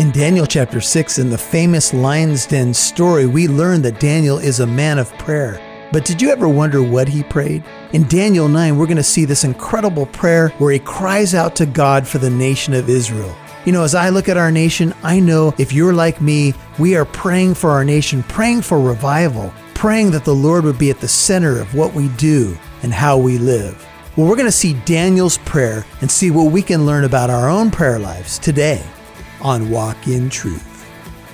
In Daniel chapter 6, in the famous lion's den story, we learn that Daniel is a man of prayer. But did you ever wonder what he prayed? In Daniel 9, we're going to see this incredible prayer where he cries out to God for the nation of Israel. You know, as I look at our nation, I know if you're like me, we are praying for our nation, praying for revival, praying that the Lord would be at the center of what we do and how we live. Well, we're going to see Daniel's prayer and see what we can learn about our own prayer lives today on Walk in Truth.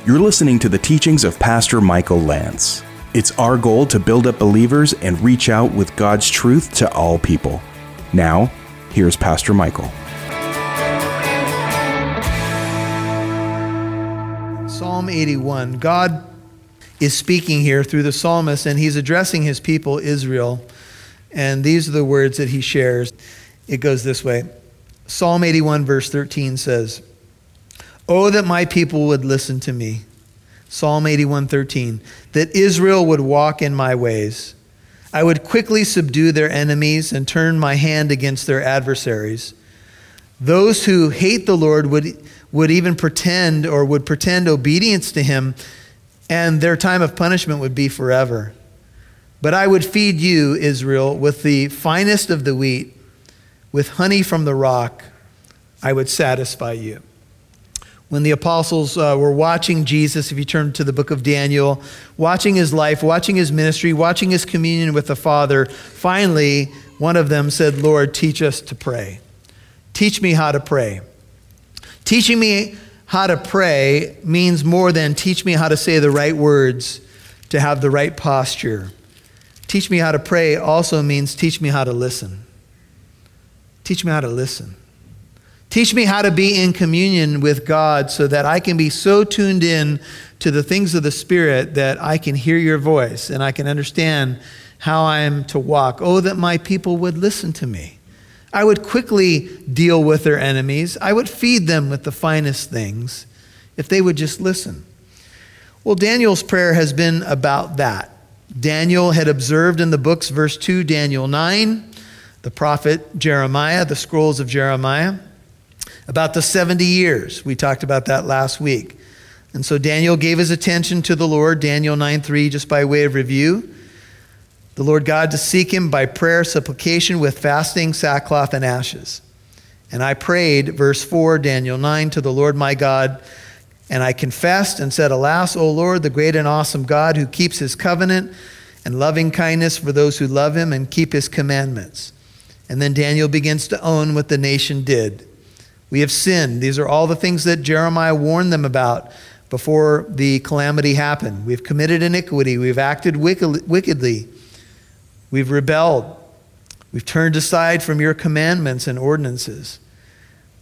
You're listening to the teachings of Pastor Michael Lance. It's our goal to build up believers and reach out with God's truth to all people. Now, here's Pastor Michael. Psalm 81. God is speaking here through the psalmist, and he's addressing his people, Israel. And these are the words that he shares. It goes this way Psalm 81, verse 13 says, Oh, that my people would listen to me. Psalm 81:13, that Israel would walk in my ways. I would quickly subdue their enemies and turn my hand against their adversaries. Those who hate the Lord would, would even pretend or would pretend obedience to him, and their time of punishment would be forever. But I would feed you, Israel, with the finest of the wheat, with honey from the rock. I would satisfy you when the apostles uh, were watching Jesus, if you turn to the book of Daniel, watching his life, watching his ministry, watching his communion with the Father, finally, one of them said, Lord, teach us to pray. Teach me how to pray. Teaching me how to pray means more than teach me how to say the right words to have the right posture. Teach me how to pray also means teach me how to listen. Teach me how to listen. Teach me how to be in communion with God so that I can be so tuned in to the things of the Spirit that I can hear your voice and I can understand how I am to walk. Oh, that my people would listen to me. I would quickly deal with their enemies. I would feed them with the finest things if they would just listen. Well, Daniel's prayer has been about that. Daniel had observed in the books, verse 2, Daniel 9, the prophet Jeremiah, the scrolls of Jeremiah about the 70 years. We talked about that last week. And so Daniel gave his attention to the Lord, Daniel 9 3, just by way of review. The Lord God to seek him by prayer, supplication, with fasting, sackcloth, and ashes. And I prayed, verse 4, Daniel 9, to the Lord my God, and I confessed and said, Alas, O Lord, the great and awesome God who keeps his covenant and loving kindness for those who love him and keep his commandments. And then Daniel begins to own what the nation did. We have sinned. These are all the things that Jeremiah warned them about before the calamity happened. We've committed iniquity. We've acted wickedly. We've rebelled. We've turned aside from your commandments and ordinances.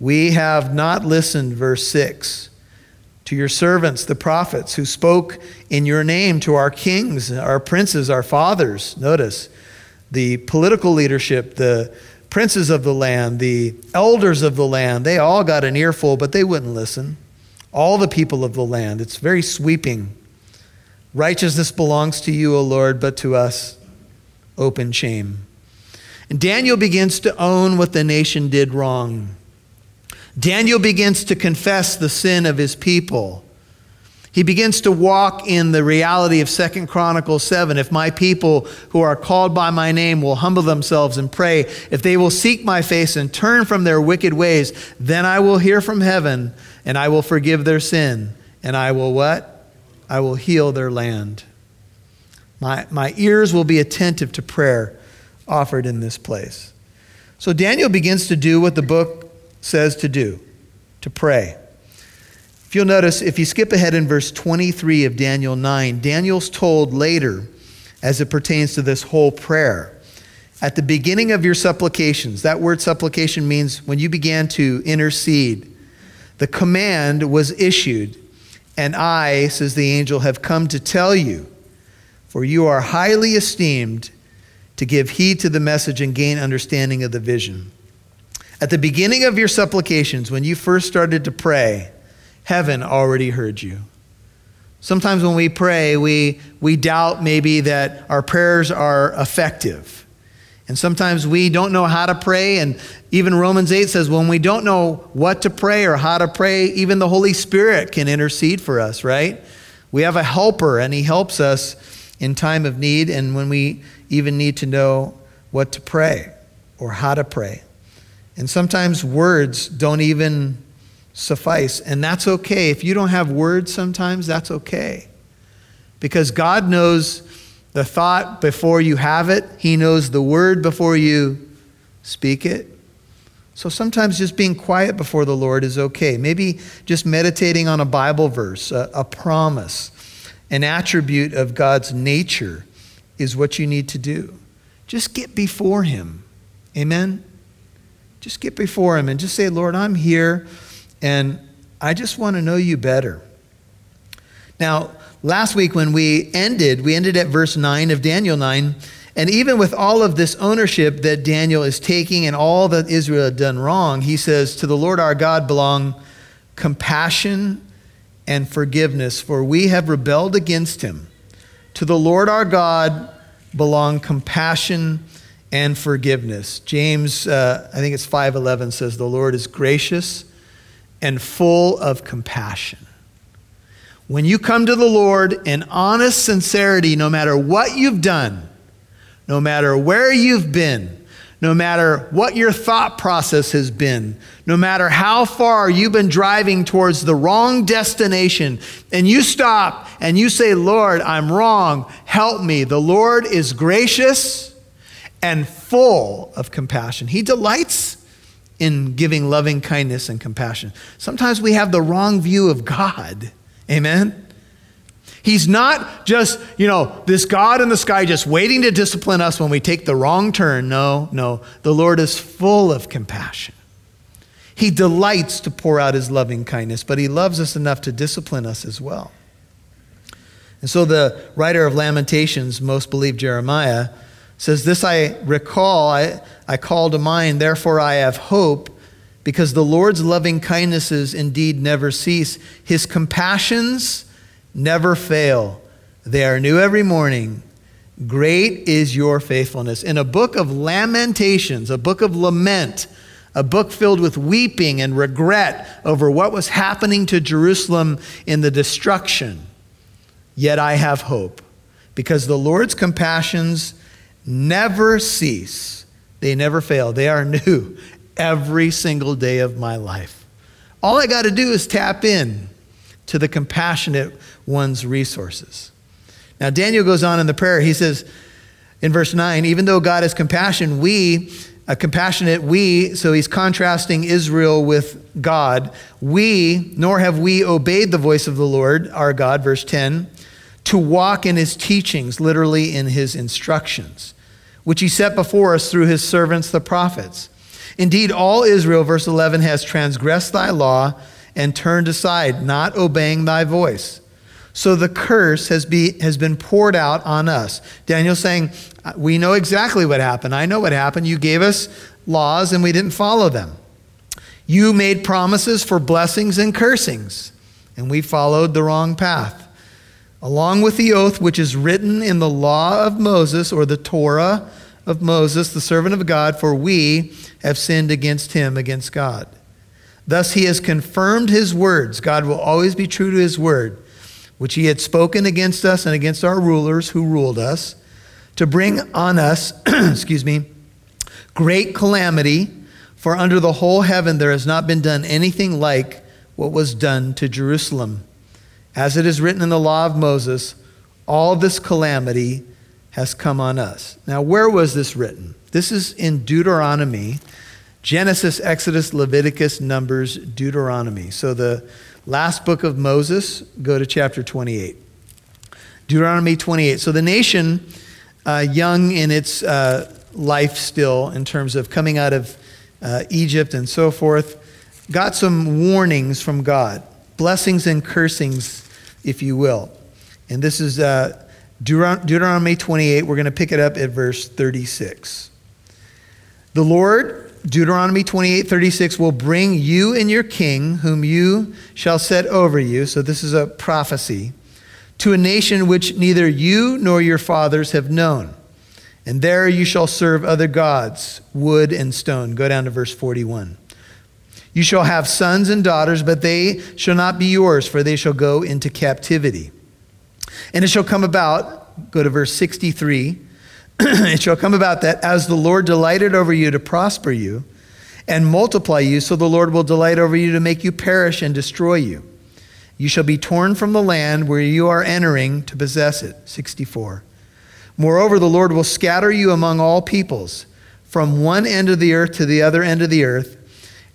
We have not listened, verse 6, to your servants, the prophets, who spoke in your name to our kings, our princes, our fathers. Notice the political leadership, the princes of the land, the elders of the land, they all got an earful, but they wouldn't listen. All the people of the land. It's very sweeping. Righteousness belongs to you, O Lord, but to us, open shame. And Daniel begins to own what the nation did wrong. Daniel begins to confess the sin of his people. He begins to walk in the reality of Second Chronicles 7. If my people who are called by my name will humble themselves and pray, if they will seek my face and turn from their wicked ways, then I will hear from heaven and I will forgive their sin. And I will what? I will heal their land. My, my ears will be attentive to prayer offered in this place. So Daniel begins to do what the book says to do to pray. You'll notice, if you skip ahead in verse 23 of Daniel 9, Daniel's told later, as it pertains to this whole prayer, at the beginning of your supplications, that word supplication means when you began to intercede, the command was issued, and I, says the angel, have come to tell you, for you are highly esteemed to give heed to the message and gain understanding of the vision. At the beginning of your supplications, when you first started to pray, heaven already heard you. Sometimes when we pray, we, we doubt maybe that our prayers are effective. And sometimes we don't know how to pray. And even Romans 8 says, when we don't know what to pray or how to pray, even the Holy Spirit can intercede for us, right? We have a helper, and He helps us in time of need and when we even need to know what to pray or how to pray. And sometimes words don't even suffice. And that's okay. If you don't have words sometimes, that's okay. Because God knows the thought before you have it, He knows the word before you speak it. So sometimes just being quiet before the Lord is okay. Maybe just meditating on a Bible verse, a, a promise, an attribute of God's nature is what you need to do. Just get before Him. Amen? Just get before Him and just say, Lord, I'm here and I just want to know you better. Now, last week when we ended, we ended at verse 9 of Daniel 9. And even with all of this ownership that Daniel is taking and all that Israel had done wrong, he says, To the Lord our God belong compassion and forgiveness, for we have rebelled against him. To the Lord our God belong compassion and forgiveness. James, uh, I think it's 5:11 says the Lord is gracious and full of compassion. When you come to the Lord in honest sincerity, no matter what you've done, no matter where you've been, no matter what your thought process has been, no matter how far you've been driving towards the wrong destination, and you stop and you say, Lord, I'm wrong, help me. The Lord is gracious and full of compassion. He delights in giving loving kindness and compassion. Sometimes we have the wrong view of God. Amen? He's not just, you know, this God in the sky just waiting to discipline us when we take the wrong turn. No, no. The Lord is full of compassion. He delights to pour out his loving kindness, but he loves us enough to discipline us as well. And so the writer of Lamentations, most believe Jeremiah, says, This I recall, I, I call to mind, therefore I have hope, because the Lord's loving kindnesses indeed never cease. His compassions never fail. They are new every morning. Great is your faithfulness. In a book of lamentations, a book of lament, a book filled with weeping and regret over what was happening to Jerusalem in the destruction, yet I have hope because the Lord's compassions never cease. They never fail. They are new every single day of my life. All I got to do is tap in to the compassionate one's resources. Now, Daniel goes on in the prayer. He says in verse 9, even though God is compassion, we, a compassionate we, so he's contrasting Israel with God, we, nor have we obeyed the voice of the Lord our God, verse 10, to walk in his teachings, literally in his instructions, which he set before us through his servants, the prophets. Indeed, all Israel, verse 11, has transgressed thy law and turned aside, not obeying thy voice. So the curse has, be, has been poured out on us. Daniel's saying, We know exactly what happened. I know what happened. You gave us laws and we didn't follow them. You made promises for blessings and cursings, and we followed the wrong path. Along with the oath which is written in the law of Moses or the Torah of Moses, the servant of God, for we have sinned against him, against God. Thus he has confirmed his words. God will always be true to his word, which he had spoken against us and against our rulers who ruled us, to bring on us, excuse me, great calamity. For under the whole heaven there has not been done anything like what was done to Jerusalem. As it is written in the law of Moses, all this calamity has come on us. Now, where was this written? This is in Deuteronomy Genesis, Exodus, Leviticus, Numbers, Deuteronomy. So the last book of Moses, go to chapter 28. Deuteronomy 28. So the nation, uh, young in its uh, life still, in terms of coming out of uh, Egypt and so forth, got some warnings from God, blessings and cursings, if you will. And this is uh, Deuteronomy 28. We're going to pick it up at verse 36. The Lord Deuteronomy 28 36 will bring you and your king, whom you shall set over you. So this is a prophecy to a nation which neither you nor your fathers have known. And there you shall serve other gods, wood and stone. Go down to verse 41. You shall have sons and daughters, but they shall not be yours, for they shall go into captivity. And it shall come about, go to verse 63, it shall come about that as the Lord delighted over you to prosper you and multiply you, so the Lord will delight over you to make you perish and destroy you. You shall be torn from the land where you are entering to possess it. 64. Moreover, the Lord will scatter you among all peoples, from one end of the earth to the other end of the earth,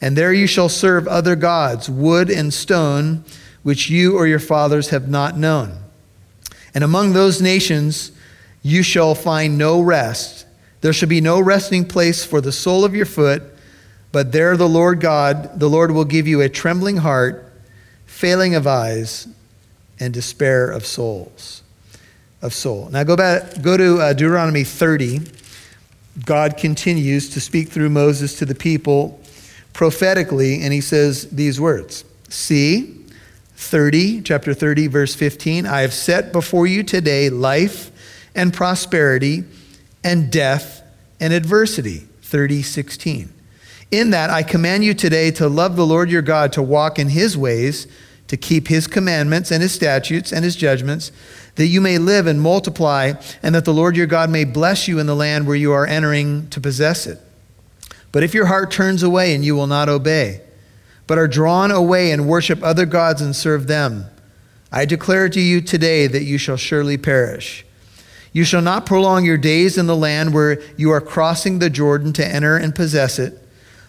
and there you shall serve other gods, wood and stone, which you or your fathers have not known. And among those nations you shall find no rest. There shall be no resting place for the sole of your foot, but there the Lord God, the Lord will give you a trembling heart, failing of eyes, and despair of souls of soul. Now go back, go to uh, Deuteronomy 30. God continues to speak through Moses to the people prophetically, and he says these words See, 30, chapter 30, verse 15, I have set before you today life and prosperity and death and adversity. 30, 16. In that I command you today to love the Lord your God, to walk in his ways, to keep his commandments and his statutes and his judgments that you may live and multiply, and that the Lord your God may bless you in the land where you are entering to possess it. But if your heart turns away and you will not obey, but are drawn away and worship other gods and serve them, I declare to you today that you shall surely perish. You shall not prolong your days in the land where you are crossing the Jordan to enter and possess it.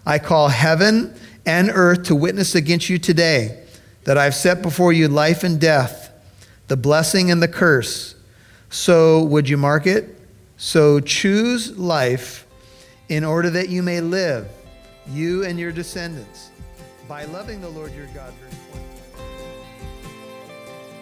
I call heaven and earth to witness against you today that I have set before you life and death the blessing and the curse. So, would you mark it? So, choose life in order that you may live, you and your descendants, by loving the Lord your God.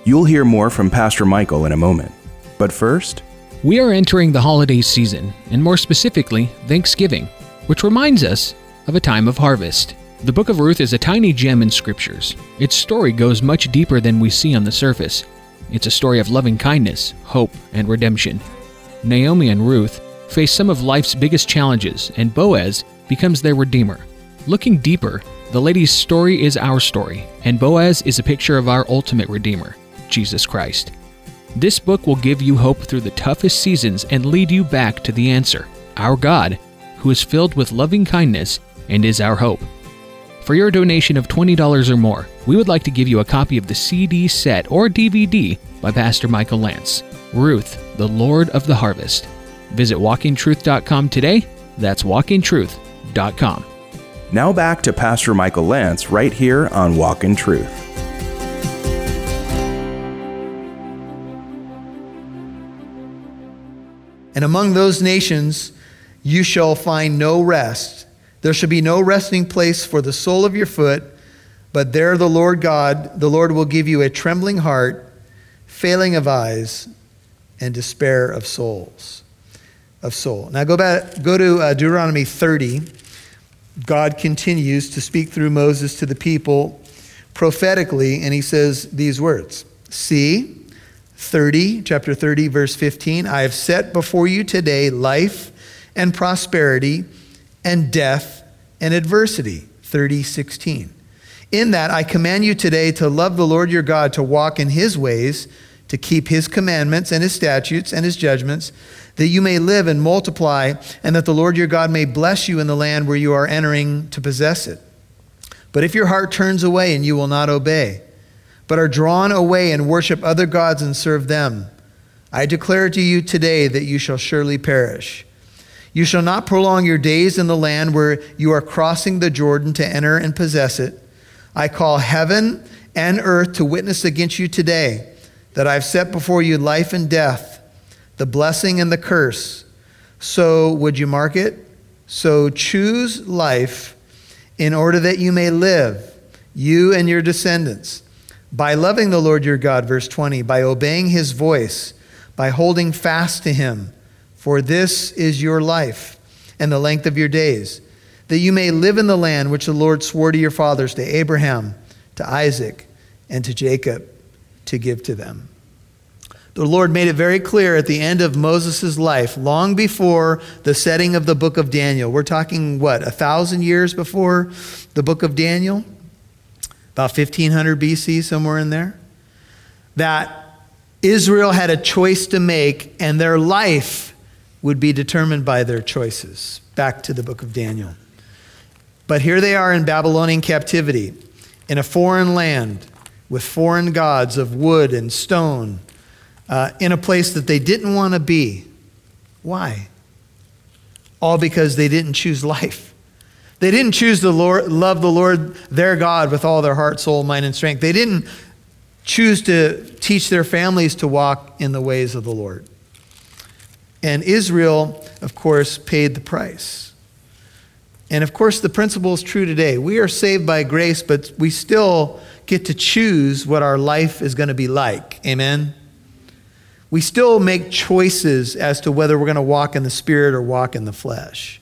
You'll hear more from Pastor Michael in a moment. But first, we are entering the holiday season, and more specifically, Thanksgiving, which reminds us of a time of harvest. The book of Ruth is a tiny gem in scriptures. Its story goes much deeper than we see on the surface. It's a story of loving kindness, hope, and redemption. Naomi and Ruth face some of life's biggest challenges, and Boaz becomes their redeemer. Looking deeper, the lady's story is our story, and Boaz is a picture of our ultimate redeemer, Jesus Christ. This book will give you hope through the toughest seasons and lead you back to the answer our God, who is filled with loving kindness and is our hope. For your donation of $20 or more, we would like to give you a copy of the CD set or DVD by Pastor Michael Lance, Ruth, the Lord of the Harvest. Visit walkintruth.com today. That's walkintruth.com. Now back to Pastor Michael Lance right here on Walk in Truth. And among those nations you shall find no rest there shall be no resting place for the sole of your foot, but there the Lord God, the Lord will give you a trembling heart, failing of eyes, and despair of souls. Of soul. Now go back, go to uh, Deuteronomy 30. God continues to speak through Moses to the people prophetically, and he says these words See, 30, chapter 30, verse 15, I have set before you today life and prosperity and death and adversity. 3016. In that I command you today to love the Lord your God, to walk in his ways, to keep his commandments and his statutes and his judgments, that you may live and multiply, and that the Lord your God may bless you in the land where you are entering to possess it. But if your heart turns away and you will not obey, but are drawn away and worship other gods and serve them, I declare to you today that you shall surely perish. You shall not prolong your days in the land where you are crossing the Jordan to enter and possess it. I call heaven and earth to witness against you today that I've set before you life and death, the blessing and the curse. So, would you mark it? So, choose life in order that you may live, you and your descendants, by loving the Lord your God, verse 20, by obeying his voice, by holding fast to him for this is your life and the length of your days, that you may live in the land which the Lord swore to your fathers, to Abraham, to Isaac, and to Jacob, to give to them. The Lord made it very clear at the end of Moses' life, long before the setting of the book of Daniel. We're talking, what, a thousand years before the book of Daniel? About 1500 BC, somewhere in there? That Israel had a choice to make, and their life would be determined by their choices. Back to the book of Daniel. But here they are in Babylonian captivity, in a foreign land, with foreign gods of wood and stone uh, in a place that they didn't want to be. Why? All because they didn't choose life. They didn't choose to Lord, love the Lord their God with all their heart, soul, mind, and strength. They didn't choose to teach their families to walk in the ways of the Lord. And Israel, of course, paid the price. And of course, the principle is true today. We are saved by grace, but we still get to choose what our life is going to be like. Amen? we still make choices as to whether we're going to walk in the spirit or walk in the flesh.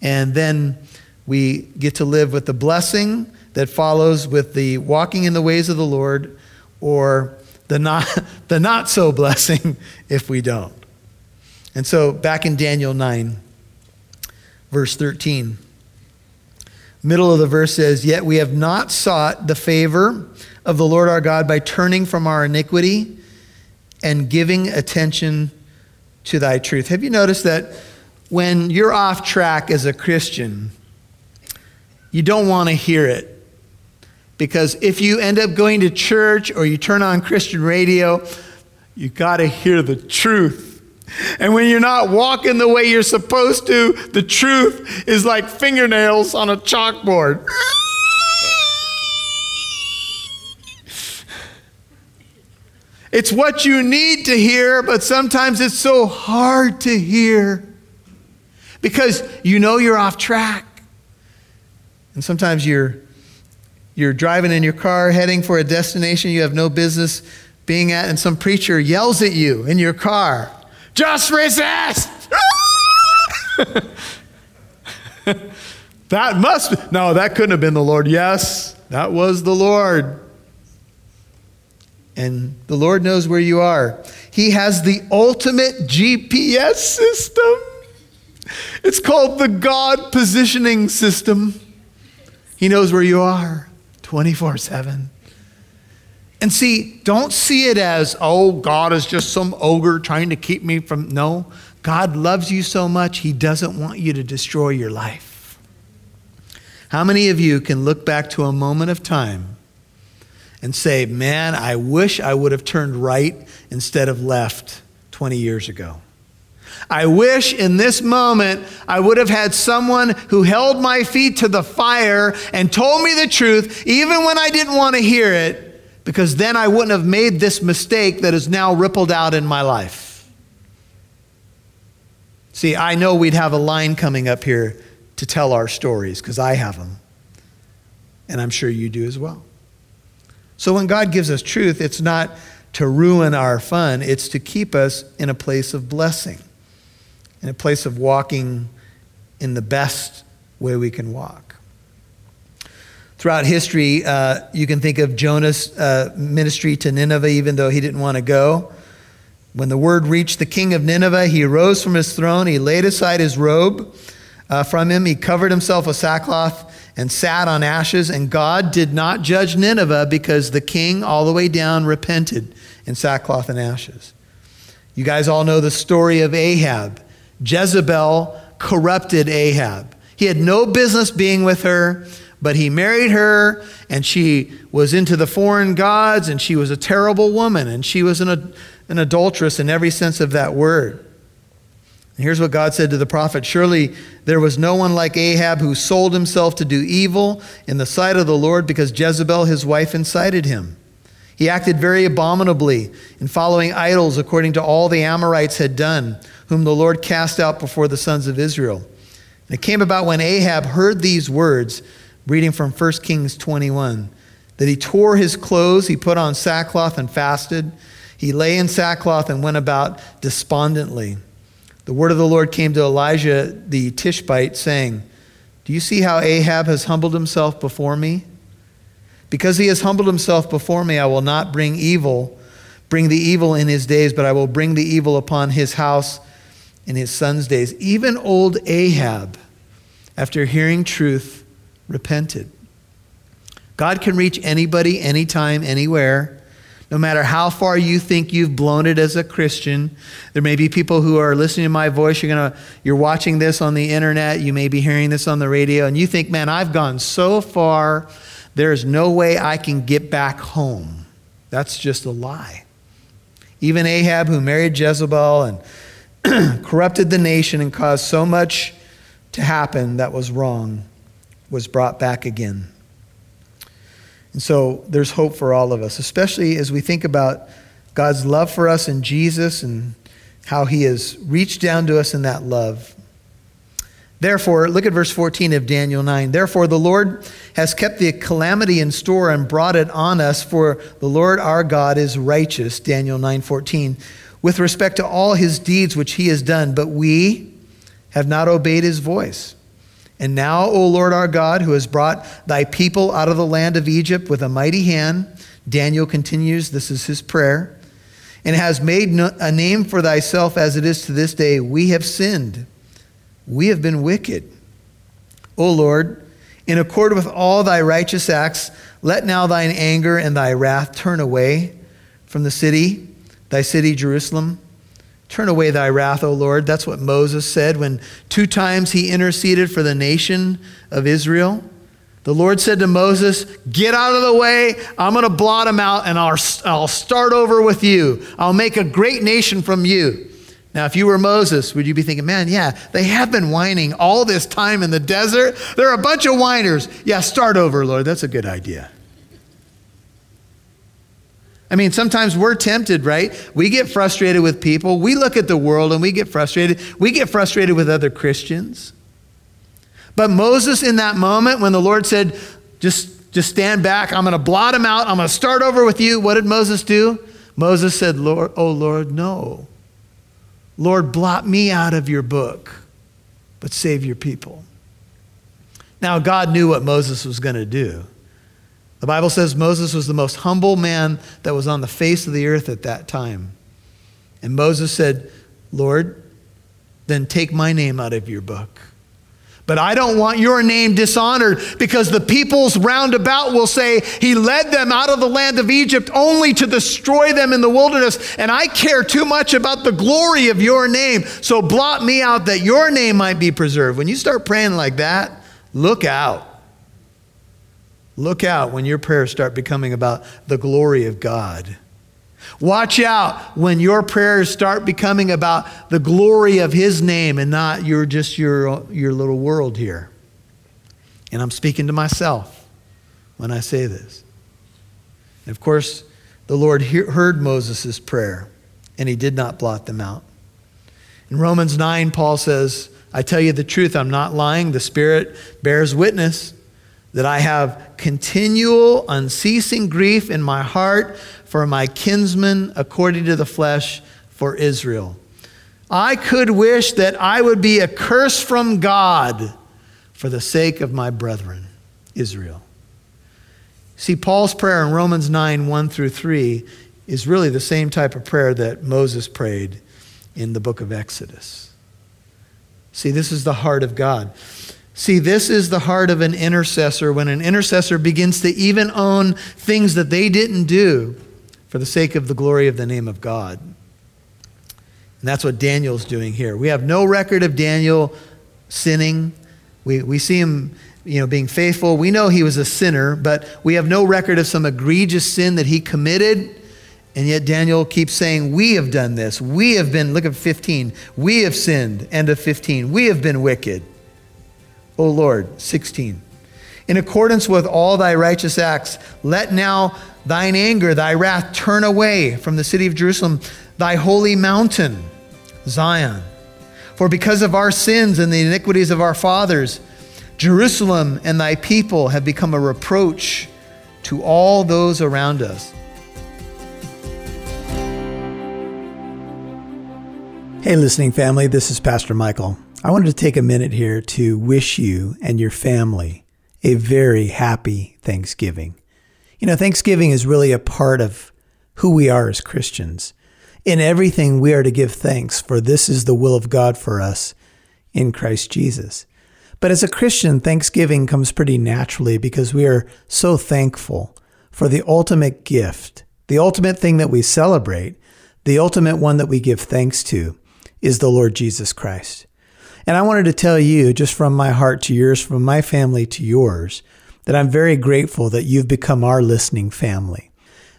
And then we get to live with the blessing that follows with the walking in the ways of the Lord or the not, the not so blessing if we don't. And so back in Daniel 9, verse 13, middle of the verse says, Yet we have not sought the favor of the Lord our God by turning from our iniquity and giving attention to thy truth. Have you noticed that when you're off track as a Christian, you don't want to hear it? Because if you end up going to church or you turn on Christian radio, you got to hear the truth. And when you're not walking the way you're supposed to, the truth is like fingernails on a chalkboard. It's what you need to hear, but sometimes it's so hard to hear because you know you're off track. And sometimes you're, you're driving in your car heading for a destination you have no business being at, and some preacher yells at you in your car just resist! that must, no, that couldn't have been the Lord. Yes, that was the Lord. And the Lord knows where you are. He has the ultimate GPS system. It's called the God positioning system. He knows where you are 24 7. And see, don't see it as, oh, God is just some ogre trying to keep me from. No, God loves you so much, He doesn't want you to destroy your life. How many of you can look back to a moment of time and say, Man, I wish I would have turned right instead of left 20 years ago. I wish in this moment I would have had someone who held my feet to the fire and told me the truth, even when I didn't want to hear it, because then I wouldn't have made this mistake that has now rippled out in my life. See, I know we'd have a line coming up here to tell our stories, because I have them. And I'm sure you do as well. So when God gives us truth, it's not to ruin our fun, it's to keep us in a place of blessing, in a place of walking in the best way we can walk. Throughout history, uh, you can think of Jonah's uh, ministry to Nineveh, even though he didn't want to go. When the word reached the king of Nineveh, he arose from his throne, he laid aside his robe uh, from him, he covered himself with sackcloth and sat on ashes, and God did not judge Nineveh because the king, all the way down, repented in sackcloth and ashes. You guys all know the story of Ahab. Jezebel corrupted Ahab. He had no business being with her, but he married her, and she was into the foreign gods, and she was a terrible woman, and she was an, an adulteress in every sense of that word. And here's what God said to the prophet Surely there was no one like Ahab who sold himself to do evil in the sight of the Lord because Jezebel, his wife, incited him. He acted very abominably in following idols according to all the Amorites had done, whom the Lord cast out before the sons of Israel. And it came about when Ahab heard these words, reading from 1 Kings 21, that he tore his clothes, he put on sackcloth and fasted. He lay in sackcloth and went about despondently. The word of the Lord came to Elijah the Tishbite, saying, Do you see how Ahab has humbled himself before me? Because he has humbled himself before me, I will not bring evil bring the evil in his days, but I will bring the evil upon his house in his son's days. Even old Ahab, after hearing truth, repented. God can reach anybody, anytime, anywhere. No matter how far you think you've blown it as a Christian, there may be people who are listening to my voice. You're gonna, you're watching this on the internet. You may be hearing this on the radio, and you think, "Man, I've gone so far. There is no way I can get back home." That's just a lie. Even Ahab, who married Jezebel and corrupted the nation and caused so much to happen that was wrong, was brought back again. And so there's hope for all of us, especially as we think about God's love for us in Jesus and how he has reached down to us in that love. Therefore, look at verse 14 of Daniel 9. Therefore, the Lord has kept the calamity in store and brought it on us, for the Lord our God is righteous. Daniel 9:14. With respect to all his deeds which he has done, but we have not obeyed his voice. And now, O Lord our God, who has brought thy people out of the land of Egypt with a mighty hand, Daniel continues, this is his prayer, and has made a name for thyself as it is to this day, we have sinned. We have been wicked. O Lord, in accord with all thy righteous acts, let now thine anger and thy wrath turn away from the city, thy city Jerusalem Turn away thy wrath, O Lord. That's what Moses said when two times he interceded for the nation of Israel. The Lord said to Moses, Get out of the way. I'm going to blot them out and I'll, I'll start over with you. I'll make a great nation from you. Now, if you were Moses, would you be thinking, man, yeah, they have been whining all this time in the desert? They're a bunch of whiners. Yeah, start over, Lord. That's a good idea. I mean, sometimes we're tempted, right? We get frustrated with people. We look at the world and we get frustrated. We get frustrated with other Christians. But Moses, in that moment, when the Lord said, just, just stand back, I'm going to blot him out, I'm going to start over with you, what did Moses do? Moses said, Lord, Oh Lord, no. Lord, blot me out of your book, but save your people. Now, God knew what Moses was going to do. The Bible says Moses was the most humble man that was on the face of the earth at that time. And Moses said, Lord, then take my name out of your book. But I don't want your name dishonored because the peoples round about will say, He led them out of the land of Egypt only to destroy them in the wilderness. And I care too much about the glory of your name. So blot me out that your name might be preserved. When you start praying like that, look out. Look out when your prayers start becoming about the glory of God. Watch out when your prayers start becoming about the glory of His name and not your, just your, your little world here. And I'm speaking to myself when I say this. And of course, the Lord heard Moses' prayer and he did not blot them out. In Romans 9, Paul says, I tell you the truth, I'm not lying. The Spirit bears witness that I have continual, unceasing grief in my heart for my kinsmen according to the flesh, for Israel. I could wish that I would be a curse from God for the sake of my brethren, Israel. See, Paul's prayer in Romans 9 1 through 3 is really the same type of prayer that Moses prayed in the book of Exodus. See, this is the heart of God. See, this is the heart of an intercessor when an intercessor begins to even own things that they didn't do for the sake of the glory of the name of God. And that's what Daniel's doing here. We have no record of Daniel sinning. We, we see him you know, being faithful. We know he was a sinner, but we have no record of some egregious sin that he committed. And yet Daniel keeps saying, We have done this. We have been, look at 15. We have sinned. End of 15. We have been wicked. O Lord. 16. In accordance with all thy righteous acts, let now thine anger, thy wrath turn away from the city of Jerusalem, thy holy mountain, Zion. For because of our sins and the iniquities of our fathers, Jerusalem and thy people have become a reproach to all those around us. Hey, listening family, this is Pastor Michael. I wanted to take a minute here to wish you and your family a very happy Thanksgiving. You know, Thanksgiving is really a part of who we are as Christians. In everything, we are to give thanks, for this is the will of God for us in Christ Jesus. But as a Christian, thanksgiving comes pretty naturally because we are so thankful for the ultimate gift, the ultimate thing that we celebrate, the ultimate one that we give thanks to is the Lord Jesus Christ. And I wanted to tell you, just from my heart to yours, from my family to yours, that I'm very grateful that you've become our listening family.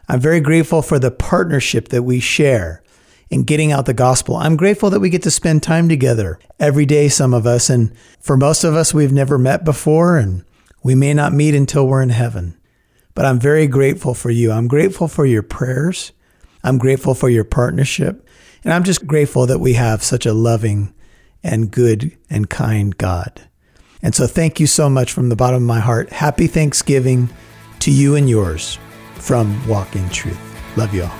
I'm very grateful for the partnership that we share in getting out the gospel. I'm grateful that we get to spend time together every day, some of us. And for most of us, we've never met before and we may not meet until we're in heaven. But I'm very grateful for you. I'm grateful for your prayers. I'm grateful for your partnership. And I'm just grateful that we have such a loving and good and kind God. And so thank you so much from the bottom of my heart. Happy Thanksgiving to you and yours from Walk in Truth. Love you all.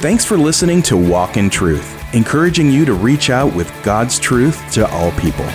Thanks for listening to Walk in Truth, encouraging you to reach out with God's truth to all people.